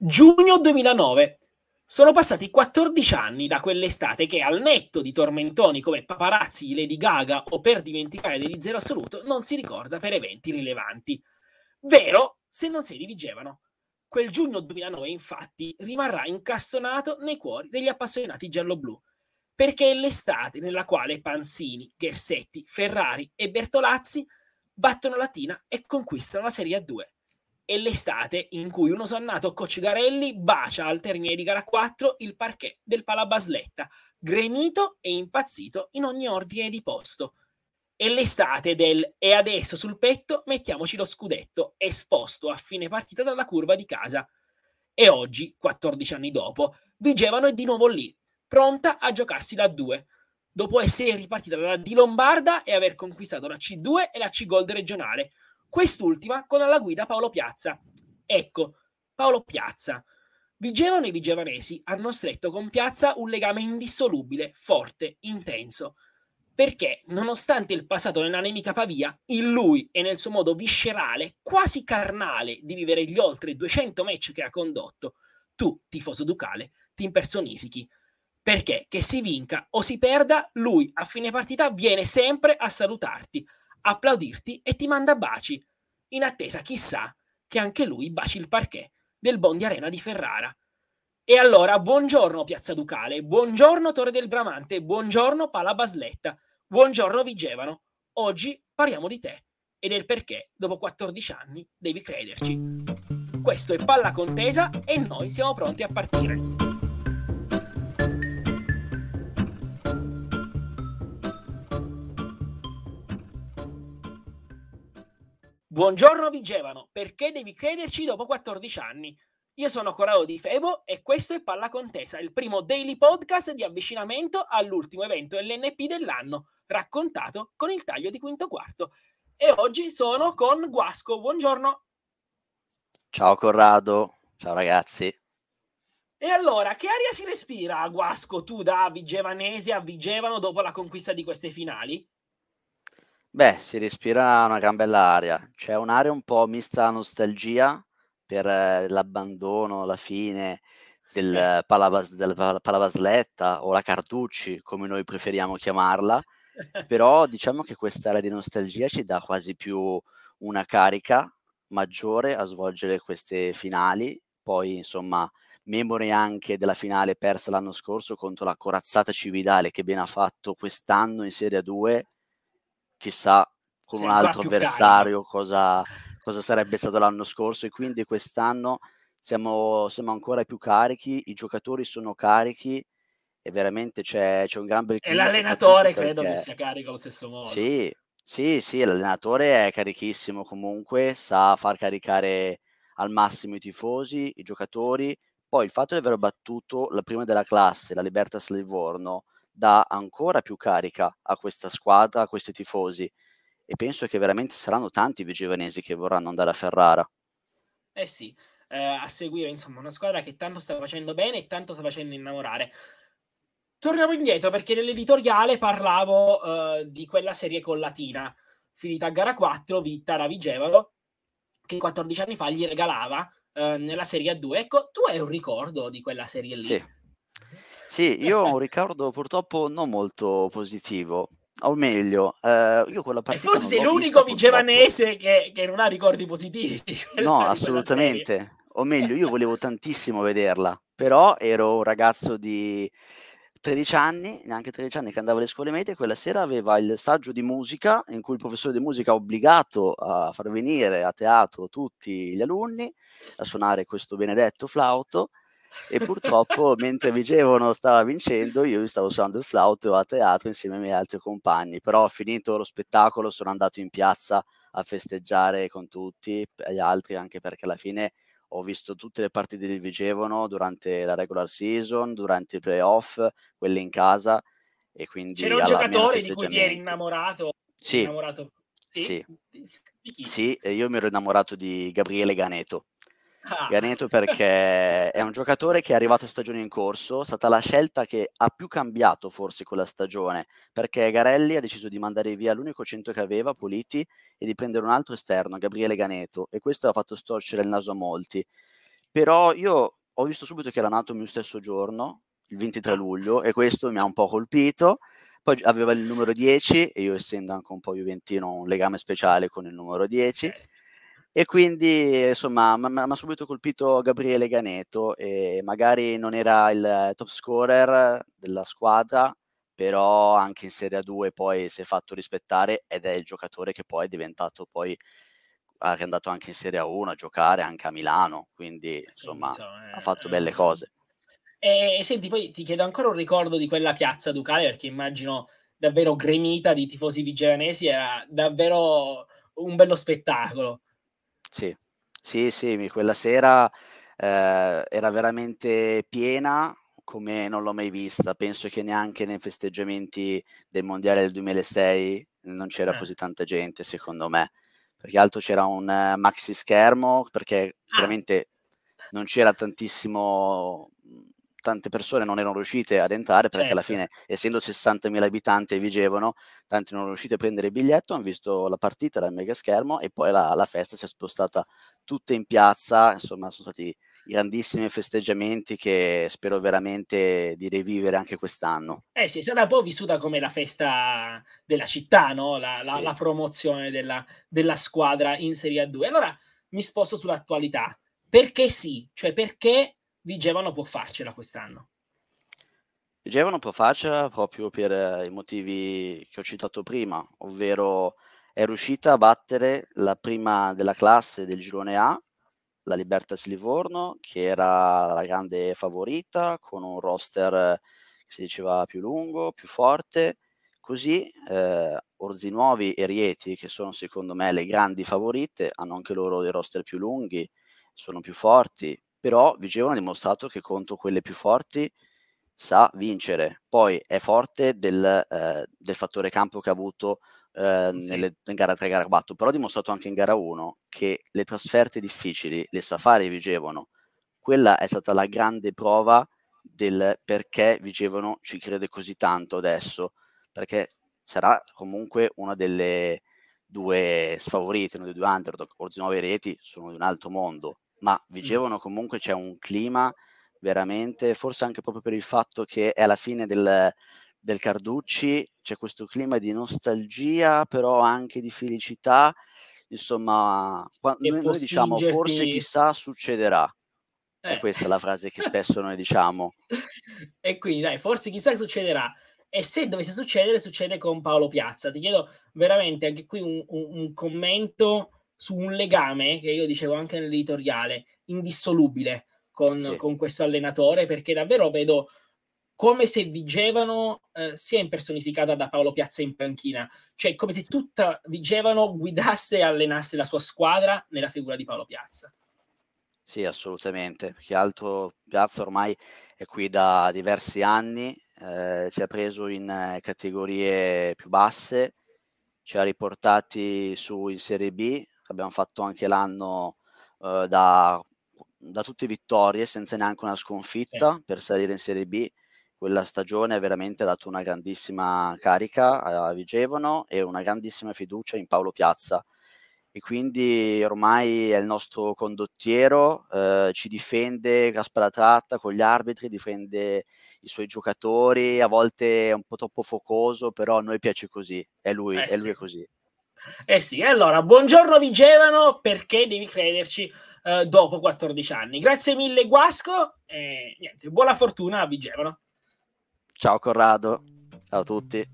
Giugno 2009. Sono passati 14 anni da quell'estate che, al netto di tormentoni come paparazzi Lady Gaga o per dimenticare degli zero assoluto, non si ricorda per eventi rilevanti. Vero se non si dirigevano. Quel giugno 2009, infatti, rimarrà incastonato nei cuori degli appassionati giallo-blu, perché è l'estate nella quale Pansini, Gersetti, Ferrari e Bertolazzi battono Latina e conquistano la Serie A2 è l'estate in cui un osannato coach Garelli bacia al termine di gara 4 il parquet del Palabasletta, gremito e impazzito in ogni ordine di posto. È l'estate del e adesso sul petto mettiamoci lo scudetto, esposto a fine partita dalla curva di casa. E oggi, 14 anni dopo, Vigevano è di nuovo lì, pronta a giocarsi la 2, dopo essere ripartita dalla D Lombarda e aver conquistato la C2 e la C Gold regionale, quest'ultima con alla guida Paolo Piazza. Ecco, Paolo Piazza. Vigevano e vigevanesi hanno stretto con Piazza un legame indissolubile, forte, intenso, perché nonostante il passato nella nemica Pavia, in lui e nel suo modo viscerale, quasi carnale di vivere gli oltre 200 match che ha condotto, tu, tifoso ducale, ti impersonifichi. Perché che si vinca o si perda, lui a fine partita viene sempre a salutarti, applaudirti e ti manda baci, in attesa, chissà, che anche lui baci il parquet del Bondi Arena di Ferrara. E allora, buongiorno Piazza Ducale, buongiorno Torre del Bramante, buongiorno Pala Basletta, buongiorno Vigevano. Oggi parliamo di te e del perché, dopo 14 anni, devi crederci. Questo è Palla Contesa e noi siamo pronti a partire. Buongiorno Vigevano, perché devi crederci dopo 14 anni? Io sono Corrado Di Febo e questo è Palla Contesa, il primo daily podcast di avvicinamento all'ultimo evento LNP dell'anno, raccontato con il taglio di quinto quarto. E oggi sono con Guasco. Buongiorno. Ciao Corrado, ciao ragazzi. E allora, che aria si respira a Guasco tu da Vigevanese a Vigevano dopo la conquista di queste finali? Beh, si respira una gran bella aria. C'è un'area un po' mista a nostalgia per eh, l'abbandono, la fine del eh. Palavas- della Palavasletta o la Cartucci, come noi preferiamo chiamarla. Però diciamo che quest'area di nostalgia ci dà quasi più una carica maggiore a svolgere queste finali. Poi, insomma, memore anche della finale persa l'anno scorso contro la corazzata Cividale che ben ha fatto quest'anno in Serie 2 chissà con un altro avversario cosa, cosa, sarebbe stato l'anno scorso e quindi quest'anno siamo, siamo, ancora più carichi, i giocatori sono carichi e veramente c'è, c'è un gran bel. E l'allenatore credo che sia carico allo stesso modo. Sì, sì, sì, l'allenatore è carichissimo comunque, sa far caricare al massimo i tifosi, i giocatori. Poi il fatto di aver battuto la prima della classe, la Libertas Livorno, dà ancora più carica a questa squadra, a questi tifosi e penso che veramente saranno tanti i vigevanesi che vorranno andare a Ferrara. Eh sì, eh, a seguire insomma una squadra che tanto sta facendo bene e tanto sta facendo innamorare. Torniamo indietro perché nell'editoriale parlavo uh, di quella serie con Latina, finita a gara 4, Vittara Vigevano, che 14 anni fa gli regalava uh, nella Serie A2. Ecco, tu hai un ricordo di quella serie lì? Sì. Sì, io ho un ricordo purtroppo non molto positivo. O meglio, eh, io quella partita. E forse sei l'unico vigevanese che, che, non ha ricordi positivi. No, assolutamente. O meglio, io volevo tantissimo vederla, però ero un ragazzo di 13 anni, neanche 13 anni, che andava alle scuole medie. Quella sera aveva il saggio di musica in cui il professore di musica ha obbligato a far venire a teatro tutti gli alunni a suonare questo benedetto flauto e purtroppo mentre Vigevano stava vincendo io stavo suonando il flauto a teatro insieme ai miei altri compagni però finito lo spettacolo sono andato in piazza a festeggiare con tutti gli altri anche perché alla fine ho visto tutte le partite di Vigevano durante la regular season durante i playoff quelle in casa e quindi c'era un giocatore di cui ti eri innamorato sì, innamorato. sì? sì. sì io mi ero innamorato di Gabriele Ganeto. Ganeto perché è un giocatore che è arrivato stagione in corso, è stata la scelta che ha più cambiato forse quella stagione, perché Garelli ha deciso di mandare via l'unico centro che aveva, Politi, e di prendere un altro esterno, Gabriele Ganeto, e questo ha fatto storcere il naso a molti. però io ho visto subito che era nato il mio stesso giorno, il 23 luglio, e questo mi ha un po' colpito. Poi aveva il numero 10 e io essendo anche un po' juventino ho un legame speciale con il numero 10. E quindi, insomma, mi ha subito colpito Gabriele Ganeto e magari non era il top scorer della squadra, però anche in Serie A2 poi si è fatto rispettare ed è il giocatore che poi è diventato poi è andato anche in Serie A1 a giocare anche a Milano, quindi insomma eh, ha fatto belle cose. E senti, poi ti chiedo ancora un ricordo di quella piazza Ducale, perché immagino davvero gremita di tifosi vigilanesi, era davvero un bello spettacolo. Sì, sì, sì, quella sera eh, era veramente piena come non l'ho mai vista. Penso che neanche nei festeggiamenti del Mondiale del 2006 non c'era eh. così tanta gente, secondo me. Perché altro c'era un uh, maxi schermo, perché ah. veramente non c'era tantissimo tante persone non erano riuscite ad entrare perché certo. alla fine, essendo 60.000 abitanti e vigevano, tanti non erano riusciti a prendere il biglietto, hanno visto la partita dal mega schermo e poi la, la festa si è spostata tutta in piazza, insomma sono stati grandissimi festeggiamenti che spero veramente di rivivere anche quest'anno. Eh sì, è stata un po' vissuta come la festa della città, no? la, la, sì. la promozione della, della, squadra in Serie A2. Allora mi sposto sull'attualità. Perché sì? Cioè perché Vigevano può farcela quest'anno? Vigevano può farcela proprio per eh, i motivi che ho citato prima, ovvero è riuscita a battere la prima della classe del girone A, la Libertas Livorno, che era la grande favorita, con un roster che si diceva più lungo, più forte. Così eh, Orzinuovi e Rieti, che sono secondo me le grandi favorite, hanno anche loro dei roster più lunghi, sono più forti, però Vigevano ha dimostrato che contro quelle più forti sa vincere. Poi è forte del, eh, del fattore campo che ha avuto eh, sì. nelle, in gara 3 e gara 4, però ha dimostrato anche in gara 1 che le trasferte difficili le sa fare Vigevano. Quella è stata la grande prova del perché Vigevano ci crede così tanto adesso, perché sarà comunque una delle due sfavorite, una dei due underdog, Orzi 9 reti sono di un altro mondo, ma Vigevano comunque c'è un clima veramente, forse anche proprio per il fatto che è alla fine del, del Carducci, c'è questo clima di nostalgia, però anche di felicità. Insomma, quando noi, noi diciamo forse chissà succederà. Eh. E questa è la frase che spesso noi diciamo. e quindi dai, forse chissà che succederà. E se dovesse succedere, succede con Paolo Piazza. Ti chiedo veramente anche qui un, un, un commento su un legame che io dicevo anche nell'editoriale, indissolubile con, sì. con questo allenatore, perché davvero vedo come se Vigevano eh, sia impersonificata da Paolo Piazza in panchina, cioè come se tutta Vigevano guidasse e allenasse la sua squadra nella figura di Paolo Piazza. Sì, assolutamente, perché altro Piazza ormai è qui da diversi anni, eh, ci ha preso in eh, categorie più basse, ci ha riportati su in Serie B, abbiamo fatto anche l'anno uh, da, da, tutte vittorie senza neanche una sconfitta sì. per salire in Serie B. Quella stagione ha veramente dato una grandissima carica a Vigevano e una grandissima fiducia in Paolo Piazza. E quindi ormai è il nostro condottiero, eh, ci difende a spada tratta con gli arbitri, difende i suoi giocatori, a volte è un po' troppo focoso, però a noi piace così, è lui, eh, è lui sì. così. Eh sì, allora, buongiorno Vigevano, perché devi crederci eh, dopo 14 anni. Grazie mille Guasco e niente, buona fortuna a Vigevano. Ciao Corrado, ciao a tutti.